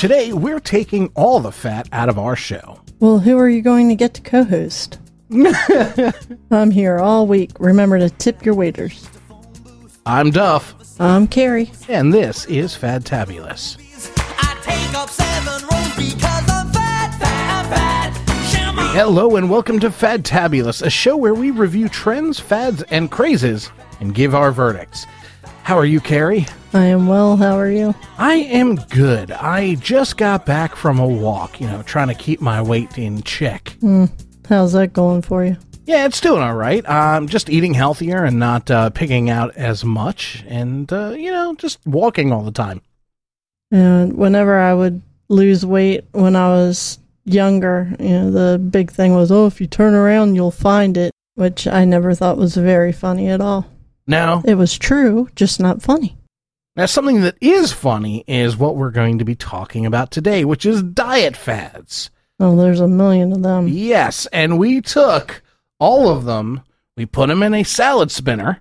Today, we're taking all the fat out of our show. Well, who are you going to get to co host? I'm here all week. Remember to tip your waiters. I'm Duff, I'm Carrie. and this is Fadtabulous. Hello and welcome to Fadtabulous, a show where we review trends, fads, and crazes and give our verdicts. How are you, Carrie? I am well. How are you? I am good. I just got back from a walk, you know, trying to keep my weight in check. How's that going for you? Yeah, it's doing all right. I'm just eating healthier and not uh, picking out as much, and uh, you know, just walking all the time. And whenever I would lose weight when I was younger, you know, the big thing was, oh, if you turn around, you'll find it, which I never thought was very funny at all. Now, It was true, just not funny. now something that is funny is what we're going to be talking about today, which is diet fads. Oh, there's a million of them. Yes, and we took all of them, we put them in a salad spinner,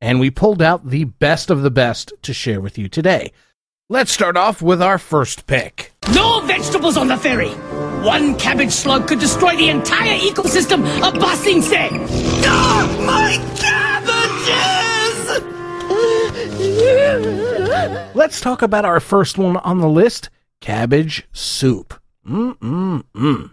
and we pulled out the best of the best to share with you today. Let's start off with our first pick. No vegetables on the ferry. One cabbage slug could destroy the entire ecosystem of Ba Sing Se. Ah, my cabbages! Let's talk about our first one on the list cabbage soup. Mm-mm-mm.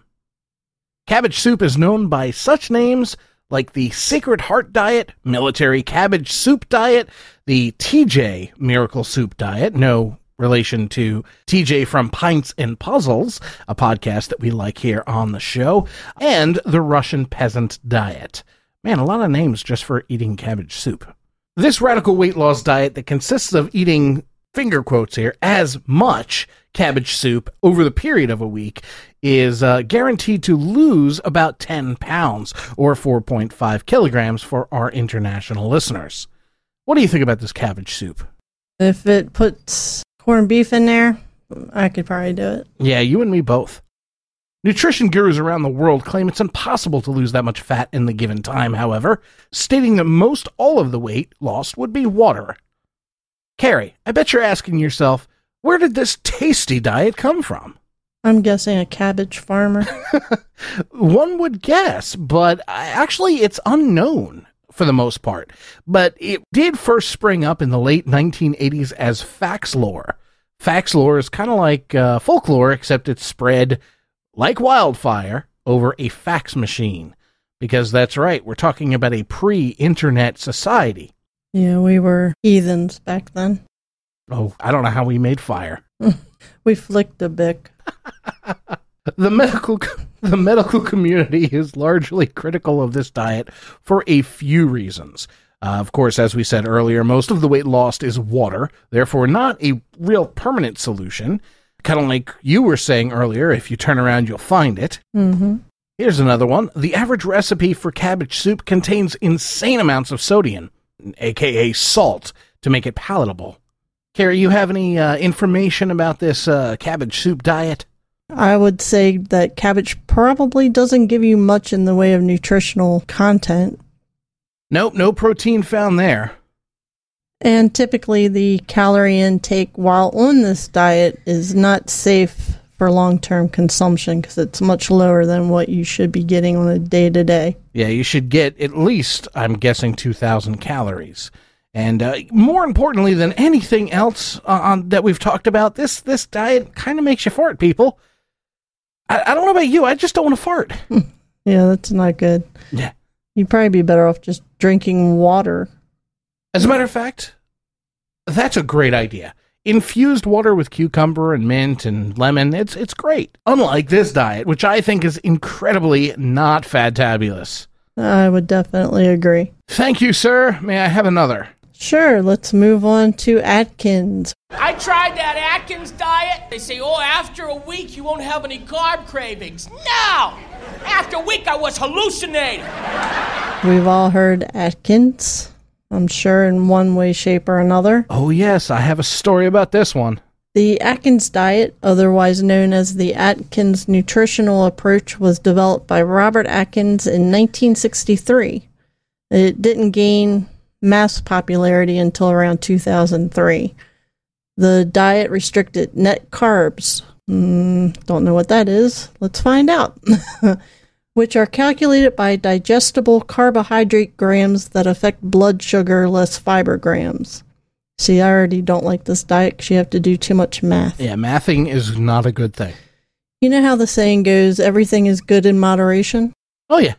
Cabbage soup is known by such names like the Sacred Heart Diet, Military Cabbage Soup Diet, the TJ Miracle Soup Diet, no relation to TJ from Pints and Puzzles, a podcast that we like here on the show, and the Russian Peasant Diet. Man, a lot of names just for eating cabbage soup. This radical weight loss diet that consists of eating finger quotes here as much cabbage soup over the period of a week is uh, guaranteed to lose about 10 pounds or 4.5 kilograms for our international listeners. What do you think about this cabbage soup? If it puts corned beef in there, I could probably do it. Yeah, you and me both. Nutrition gurus around the world claim it's impossible to lose that much fat in the given time, however, stating that most all of the weight lost would be water. Carrie, I bet you're asking yourself, where did this tasty diet come from? I'm guessing a cabbage farmer. One would guess, but actually it's unknown for the most part. But it did first spring up in the late 1980s as fax lore. Fax lore is kind of like uh, folklore, except it's spread like wildfire over a fax machine. Because that's right, we're talking about a pre internet society. yeah, we were heathens back then. Oh, I don't know how we made fire. We flicked a bic. The medical the medical community is largely critical of this diet for a few reasons. Uh, of course, as we said earlier, most of the weight lost is water, therefore not a real permanent solution. Kind of like you were saying earlier, if you turn around, you'll find it. Mm-hmm. Here's another one. The average recipe for cabbage soup contains insane amounts of sodium, aka salt, to make it palatable. Carrie, you have any uh, information about this uh, cabbage soup diet? I would say that cabbage probably doesn't give you much in the way of nutritional content. Nope, no protein found there. And typically, the calorie intake while on this diet is not safe for long term consumption because it's much lower than what you should be getting on a day to day. Yeah, you should get at least, I'm guessing, 2,000 calories. And uh, more importantly than anything else uh, on, that we've talked about, this this diet kind of makes you fart, people. I, I don't know about you, I just don't want to fart. Yeah, that's not good. Yeah. You'd probably be better off just drinking water. As a matter of fact, that's a great idea. Infused water with cucumber and mint and lemon, it's it's great. Unlike this diet, which I think is incredibly not fadtabulous. I would definitely agree. Thank you, sir. May I have another? Sure, let's move on to Atkins. I tried that Atkins diet. They say, oh, after a week you won't have any carb cravings. No! After a week I was hallucinating. We've all heard Atkins, I'm sure, in one way, shape, or another. Oh, yes, I have a story about this one. The Atkins diet, otherwise known as the Atkins nutritional approach, was developed by Robert Atkins in 1963. It didn't gain mass popularity until around 2003. The diet restricted net carbs. Mm, don't know what that is. Let's find out. Which are calculated by digestible carbohydrate grams that affect blood sugar less fiber grams. See, I already don't like this diet because you have to do too much math. Yeah, mathing is not a good thing. You know how the saying goes, everything is good in moderation? Oh, yeah.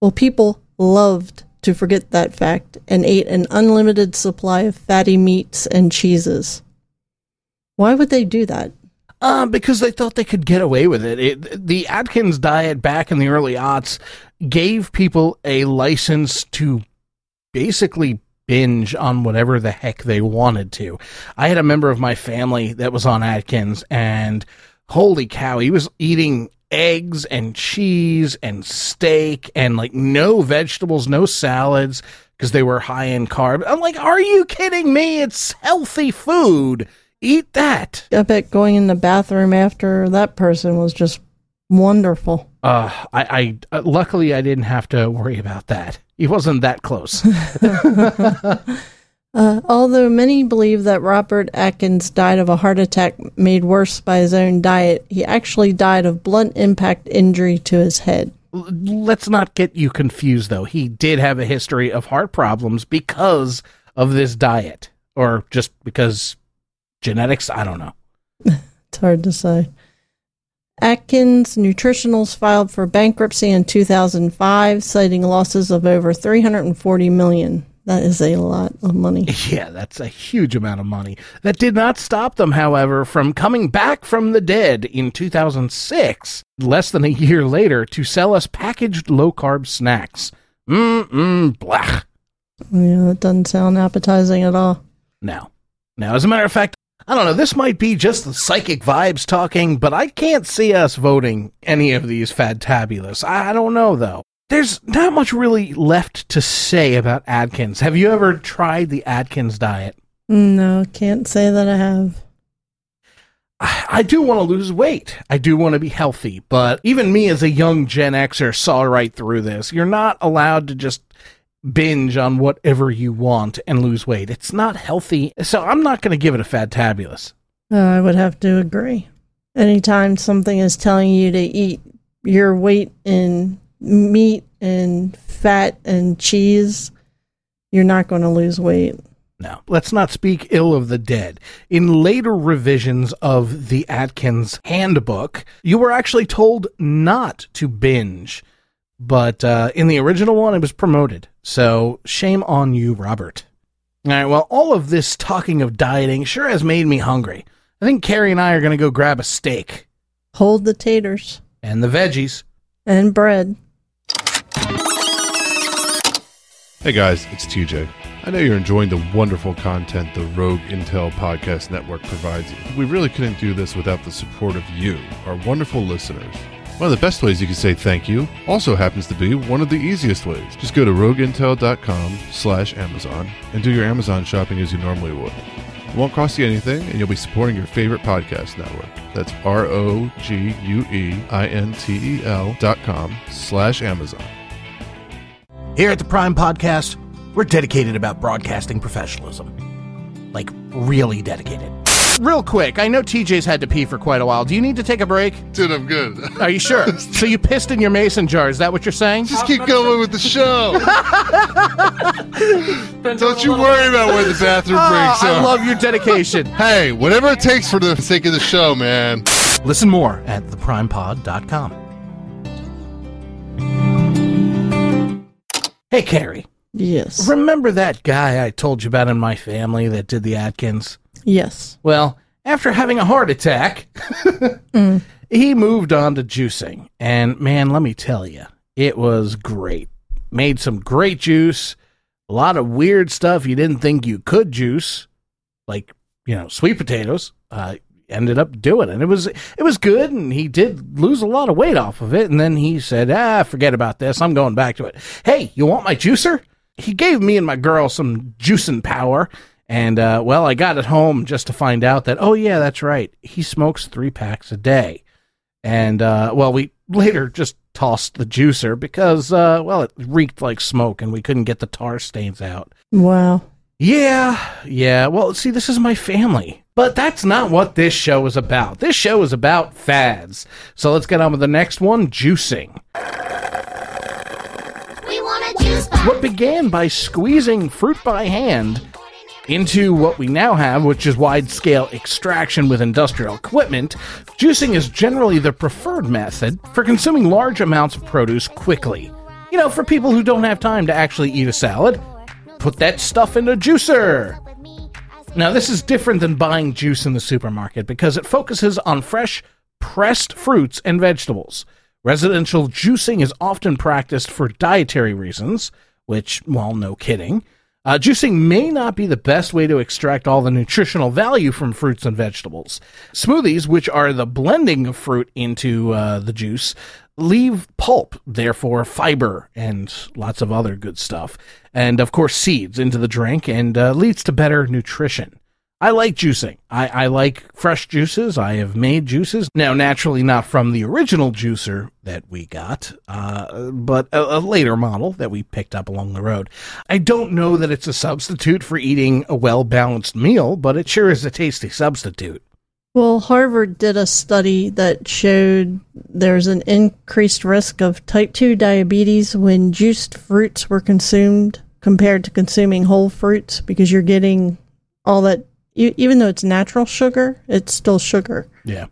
Well, people loved to forget that fact and ate an unlimited supply of fatty meats and cheeses. Why would they do that? Uh, because they thought they could get away with it. it. The Atkins diet back in the early aughts gave people a license to basically binge on whatever the heck they wanted to. I had a member of my family that was on Atkins, and holy cow, he was eating eggs and cheese and steak and like no vegetables, no salads because they were high in carb. I'm like, are you kidding me? It's healthy food. Eat that. I bet going in the bathroom after that person was just wonderful. Uh, I, I uh, luckily I didn't have to worry about that. He wasn't that close. Uh, although many believe that Robert Atkins died of a heart attack made worse by his own diet, he actually died of blunt impact injury to his head. Let's not get you confused, though. He did have a history of heart problems because of this diet, or just because genetics. I don't know. it's hard to say. Atkins Nutritionals filed for bankruptcy in 2005, citing losses of over 340 million. That is a lot of money. Yeah, that's a huge amount of money. That did not stop them, however, from coming back from the dead in 2006, less than a year later, to sell us packaged low carb snacks. Mmm, blech. Yeah, that doesn't sound appetizing at all. No. Now, as a matter of fact, I don't know, this might be just the psychic vibes talking, but I can't see us voting any of these fadtabulous. I don't know, though. There's not much really left to say about Atkins. Have you ever tried the Atkins diet? No, can't say that I have. I do want to lose weight. I do want to be healthy, but even me as a young Gen Xer saw right through this. You're not allowed to just binge on whatever you want and lose weight. It's not healthy. So I'm not going to give it a fadtabulous. Uh, I would have to agree. Anytime something is telling you to eat your weight in meat and fat and cheese, you're not going to lose weight. No, let's not speak ill of the dead. In later revisions of the Atkins handbook, you were actually told not to binge. But uh, in the original one, it was promoted. So shame on you, Robert. All right, well, all of this talking of dieting sure has made me hungry. I think Carrie and I are going to go grab a steak. Hold the taters. And the veggies. And bread. Hey guys, it's TJ. I know you're enjoying the wonderful content the Rogue Intel Podcast Network provides you. We really couldn't do this without the support of you, our wonderful listeners. One of the best ways you can say thank you also happens to be one of the easiest ways. Just go to rogueintel.com slash Amazon and do your Amazon shopping as you normally would. It won't cost you anything, and you'll be supporting your favorite podcast network. That's R-O-G-U-E-I-N-T-E-L dot com slash Amazon. Here at the Prime Podcast, we're dedicated about broadcasting professionalism. Like, really dedicated. Real quick, I know TJ's had to pee for quite a while. Do you need to take a break? Dude, I'm good. Are you sure? so you pissed in your mason jar, is that what you're saying? Just keep going with the show. Don't you worry about where the bathroom ah, breaks Oh, I up. love your dedication. hey, whatever it takes for the sake of the show, man. Listen more at theprimepod.com. hey, Carrie. Yes. Remember that guy I told you about in my family that did the Atkins? Yes. Well, after having a heart attack, he moved on to juicing. And man, let me tell you, it was great. Made some great juice, a lot of weird stuff you didn't think you could juice, like you know sweet potatoes. Uh, ended up doing it. It was it was good, and he did lose a lot of weight off of it. And then he said, "Ah, forget about this. I'm going back to it." Hey, you want my juicer? He gave me and my girl some juicing power. And uh, well, I got it home just to find out that oh yeah, that's right. He smokes three packs a day. And uh, well, we later just tossed the juicer because uh, well, it reeked like smoke, and we couldn't get the tar stains out. Wow. Yeah, yeah. Well, see, this is my family. But that's not what this show is about. This show is about fads. So let's get on with the next one juicing. We want a juice box. What began by squeezing fruit by hand into what we now have, which is wide scale extraction with industrial equipment, juicing is generally the preferred method for consuming large amounts of produce quickly. You know, for people who don't have time to actually eat a salad, put that stuff in a juicer. Now, this is different than buying juice in the supermarket because it focuses on fresh, pressed fruits and vegetables. Residential juicing is often practiced for dietary reasons, which, well, no kidding. Uh, juicing may not be the best way to extract all the nutritional value from fruits and vegetables. Smoothies, which are the blending of fruit into uh, the juice, leave pulp, therefore fiber and lots of other good stuff, and of course seeds into the drink, and uh, leads to better nutrition. I like juicing. I, I like fresh juices. I have made juices. Now, naturally, not from the original juicer that we got, uh, but a, a later model that we picked up along the road. I don't know that it's a substitute for eating a well balanced meal, but it sure is a tasty substitute. Well, Harvard did a study that showed there's an increased risk of type 2 diabetes when juiced fruits were consumed compared to consuming whole fruits because you're getting all that, even though it's natural sugar, it's still sugar. Yeah.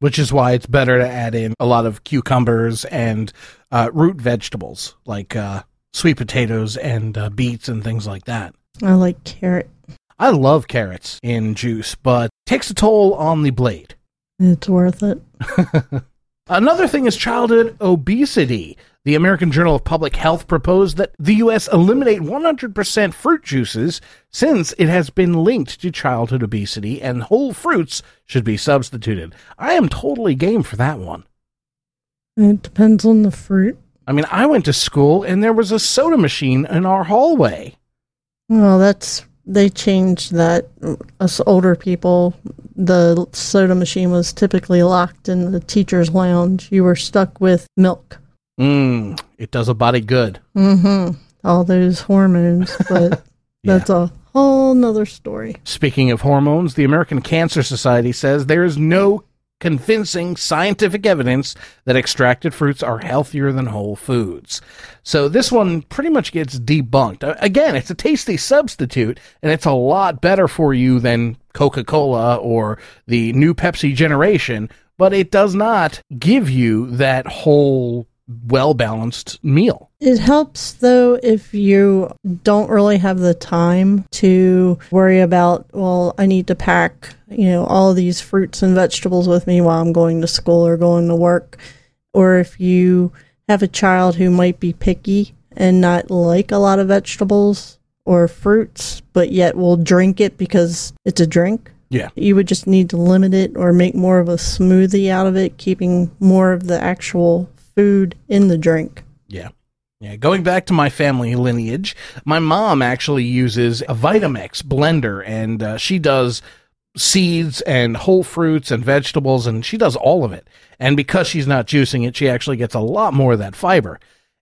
Which is why it's better to add in a lot of cucumbers and uh, root vegetables like uh, sweet potatoes and uh, beets and things like that. I like carrot. I love carrots in juice, but takes a toll on the blade. It's worth it. Another thing is childhood obesity. The American Journal of Public Health proposed that the U.S. eliminate 100% fruit juices since it has been linked to childhood obesity and whole fruits should be substituted. I am totally game for that one. It depends on the fruit. I mean, I went to school and there was a soda machine in our hallway. Well, that's they changed that. Us older people, the soda machine was typically locked in the teacher's lounge. You were stuck with milk. Mmm, it does a body good. Mm-hmm. All those hormones, but that's a whole nother story. Speaking of hormones, the American Cancer Society says there is no convincing scientific evidence that extracted fruits are healthier than whole foods. So this one pretty much gets debunked. Again, it's a tasty substitute and it's a lot better for you than Coca-Cola or the new Pepsi generation, but it does not give you that whole well-balanced meal. It helps though if you don't really have the time to worry about, well, I need to pack, you know, all these fruits and vegetables with me while I'm going to school or going to work. Or if you have a child who might be picky and not like a lot of vegetables or fruits, but yet will drink it because it's a drink. Yeah. You would just need to limit it or make more of a smoothie out of it, keeping more of the actual food in the drink. Yeah. Yeah, going back to my family lineage, my mom actually uses a Vitamix blender and uh, she does seeds and whole fruits and vegetables and she does all of it. And because she's not juicing it, she actually gets a lot more of that fiber.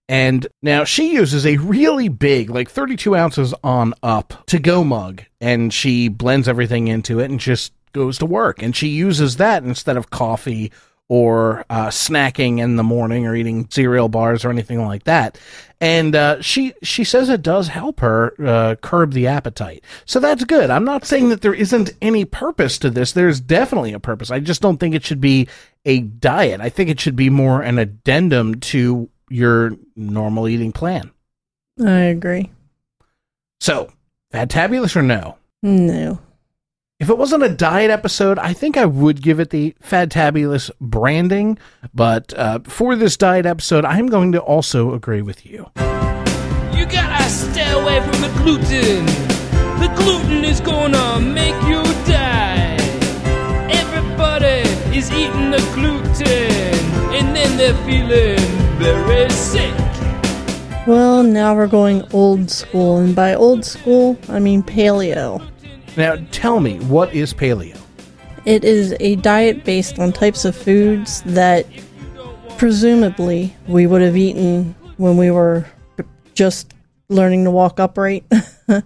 And now she uses a really big, like 32 ounces on up to go mug and she blends everything into it and just goes to work. And she uses that instead of coffee or uh, snacking in the morning or eating cereal bars or anything like that. And uh, she she says it does help her uh, curb the appetite. So that's good. I'm not saying that there isn't any purpose to this. There's definitely a purpose. I just don't think it should be a diet. I think it should be more an addendum to your normal eating plan. I agree. So, fadtabulous or no? No. If it wasn't a diet episode, I think I would give it the fadtabulous branding. But uh, for this diet episode, I'm going to also agree with you. You gotta stay away away from the gluten. The gluten is gonna make you die. Everybody is eating the gluten, and then they're feeling very sick. Well, now we're going old school, and by old school, I mean paleo. Now, tell me, what is paleo? It is a diet based on types of foods that presumably we would have eaten when we were just learning to walk upright.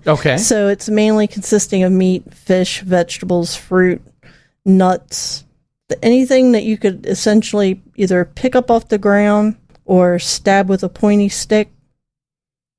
Okay. so it's mainly consisting of meat, fish, vegetables, fruit, nuts, anything that you could essentially either pick up off the ground or stab with a pointy stick.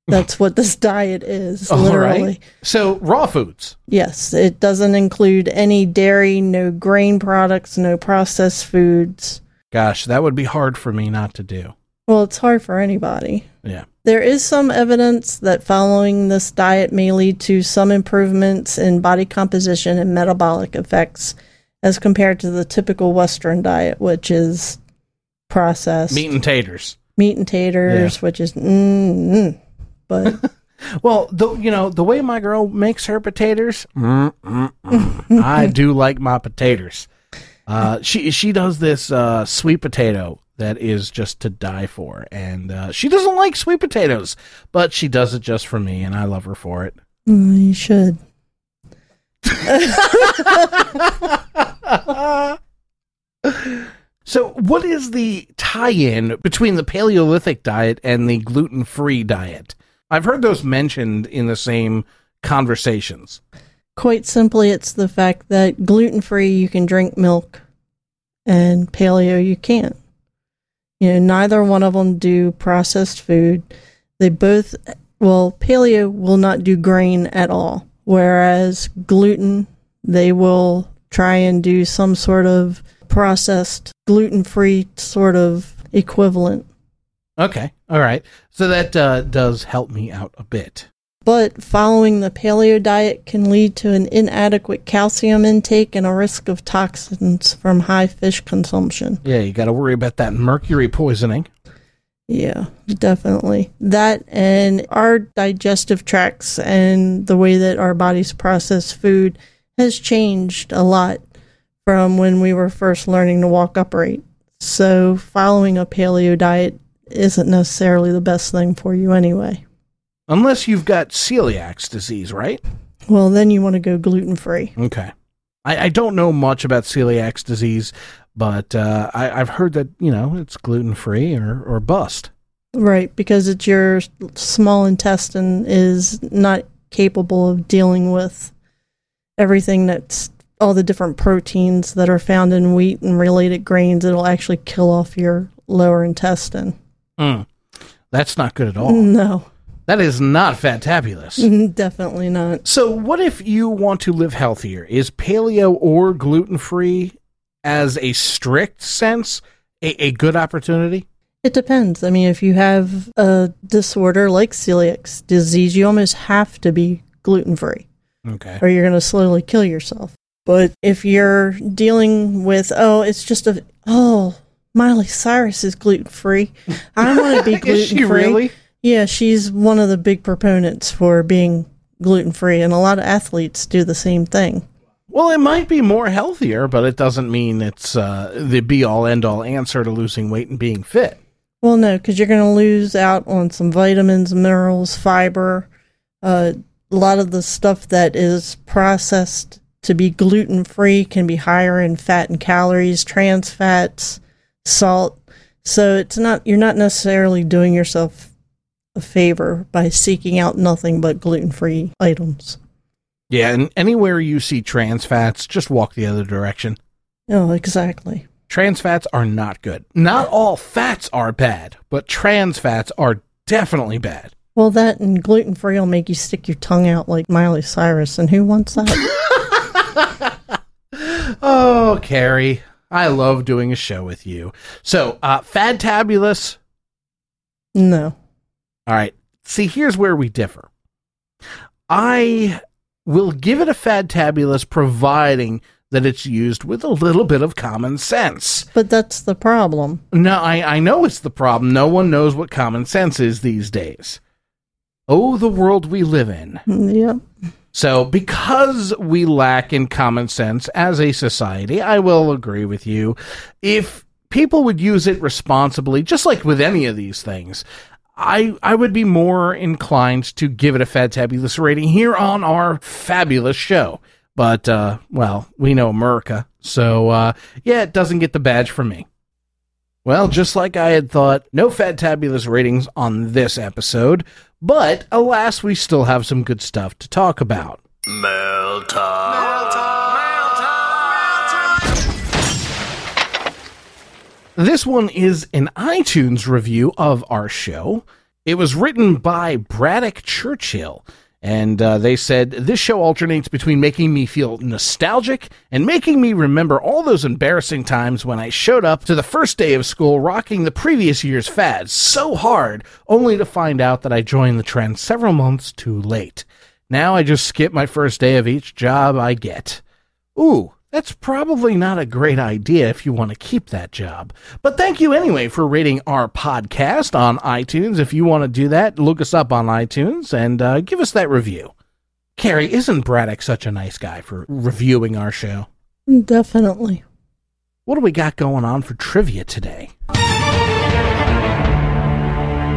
That's what this diet is, literally. right. So, raw foods. Yes, it doesn't include any dairy, no grain products, no processed foods. Gosh, that would be hard for me not to do. Well, it's hard for anybody. Yeah. There is some evidence that following this diet may lead to some improvements in body composition and metabolic effects as compared to the typical Western diet, which is processed Meat and taters. meat and taters, which is mm, mm. But Well, the you know the way my girl makes her potatoes, mm, mm, mm. I do like my potatoes. Uh, she she does this uh, sweet potato that is just to die for, and uh, she doesn't like sweet potatoes, but she does it just for me, and I love her for it. mm, you should. So, what is the tie-in between the Paleolithic diet and the gluten-free diet? I've heard those mentioned in the same conversations. Quite simply, it's the fact that gluten free you can drink milk, and paleo you can't. You know, neither one of them do processed food. They both, well, paleo will not do grain at all, whereas gluten, they will try and do some sort of processed gluten free sort of equivalent. Okay, all right. So that uh, does help me out a bit. But following the paleo diet can lead to an inadequate calcium intake and a risk of toxins from high fish consumption. Yeah, you got to worry about that mercury poisoning. Yeah, definitely. That and our digestive tracts and the way that our bodies process food has changed a lot from when we were first learning to walk upright. So, following a paleo diet isn't necessarily the best thing for you anyway. Unless you've got celiac disease, right? Well, then you want to go gluten free. Okay. I, I don't know much about celiac disease, but uh, I, I've heard that, you know, it's gluten free or, or bust. Right, because it's your small intestine is not capable of dealing with everything that's all the different proteins that are found in wheat and related grains. It'll actually kill off your lower intestine. Mm. That's not good at all. No, That is not fadtabulous. definitely not. So, what if you want to live healthier? Is paleo or gluten free, as a strict sense, a, a good opportunity? It depends. I mean, if you have a disorder like celiac disease, you almost have to be gluten free. Okay. or you're going to slowly kill yourself. But if you're dealing with, oh, it's just a, oh, Miley Cyrus is gluten free. I want to be gluten free. Is she really? Yeah, she's one of the big proponents for being gluten free, and a lot of athletes do the same thing. Well, it might be more healthier, but it doesn't mean it's uh, the be all end all answer to losing weight and being fit. Well, no, because you're going to lose out on some vitamins, minerals, fiber. Uh, a lot of the stuff that is processed to be gluten free can be higher in fat and calories, trans fats, salt. So it's not you're not necessarily doing yourself a favor by seeking out nothing but gluten free items. Yeah, and anywhere you see trans fats, just walk the other direction. Oh, exactly. Trans fats are not good. Not all fats are bad, but trans fats are definitely bad. Well, that and gluten free will make you stick your tongue out like Miley Cyrus, and who wants that? Oh, Carrie, I love doing a show with you. So, uh, Fadtabulous. no. All right. See, here's where we differ. I will give it a Fadtabulous providing that it's used with a little bit of common sense. But that's the problem. No, I, I know it's the problem. No one knows what common sense is these days. Oh, the world we live in. Yep. So, because we lack in common sense as a society, I will agree with you. If people would use it responsibly, just like with any of these things, I I would be more inclined to give it a fadtabulous rating here on our fabulous show. But uh, well, we know America, so uh, yeah, it doesn't get the badge from me. Well, just like I had thought, no fadtabulous ratings on this episode, but alas, we still have some good stuff to talk about. This one is an iTunes review of our show. It was written by Braddock Churchill, and uh, they said this show alternates between making me feel nostalgic and making me remember all those embarrassing times when I showed up to the first day of school rocking the previous year's fads so hard, only to find out that I joined the trend several months too late. Now I just skip my first day of each job I get. Ooh, that's probably not a great idea if you want to keep that job. But thank you anyway for rating our podcast on iTunes. If you want to do that, look us up on iTunes and uh, give us that review. Carrie, isn't Braddock such a nice guy for reviewing our show? Definitely. What do we got going on for trivia today?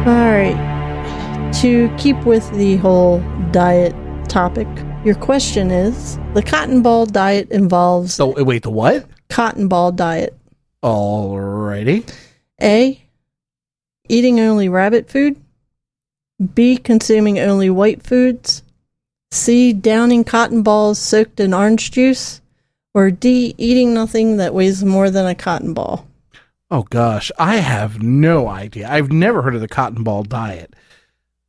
All right. To keep with the whole diet topic, your question is the cotton ball diet involves So, uh, wait, the what? cotton ball diet. Alrighty. A. Eating only rabbit food. B. Consuming only white foods. C. Downing cotton balls soaked in orange juice. Or D. Eating nothing that weighs more than a cotton ball. Oh gosh, I have no idea. I've never heard of the cotton ball diet.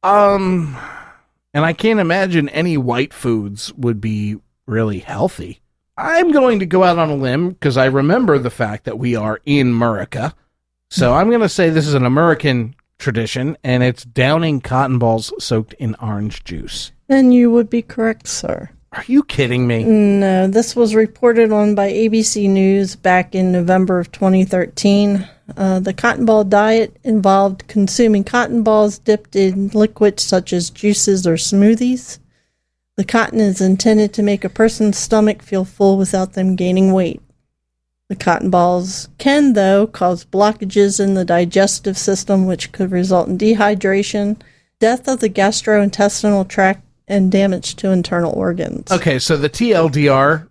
Um, and I can't imagine any white foods would be really healthy. I'm going to go out on a limb because I remember the fact that we are in America. So I'm going to say this is an American tradition and it's downing cotton balls soaked in orange juice. Then you would be correct, sir. Are you kidding me? No, this was reported on by ABC News back in November of 2013. Uh, the cotton ball diet involved consuming cotton balls dipped in liquids such as juices or smoothies. The cotton is intended to make a person's stomach feel full without them gaining weight. The cotton balls can, though, cause blockages in the digestive system, which could result in dehydration, death of the gastrointestinal tract, and damage to internal organs. Okay, so the TLDR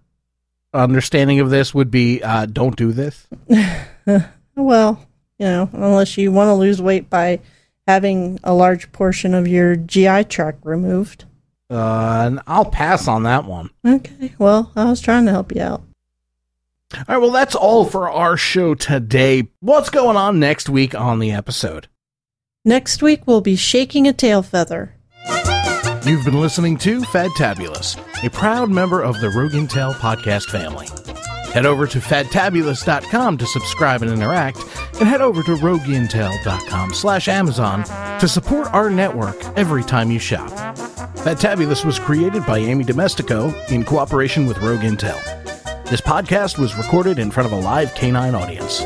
understanding of this would be uh, don't do this. Well, you know, unless you want to lose weight by having a large portion of your GI tract removed. Uh, and I'll pass on that one. Okay, well, I was trying to help you out. All right, well, that's all for our show today. What's going on next week on the episode? Next week, we'll be shaking a tail feather. You've been listening to Fadtabulous, a proud member of the Rogue Intel podcast family. Head over to fadtabulous.com to subscribe and interact, and head over to rogueintel.com slash Amazon to support our network every time you shop. Fadtabulous was created by Amy Domestico in cooperation with Rogue Intel. This podcast was recorded in front of a live canine audience.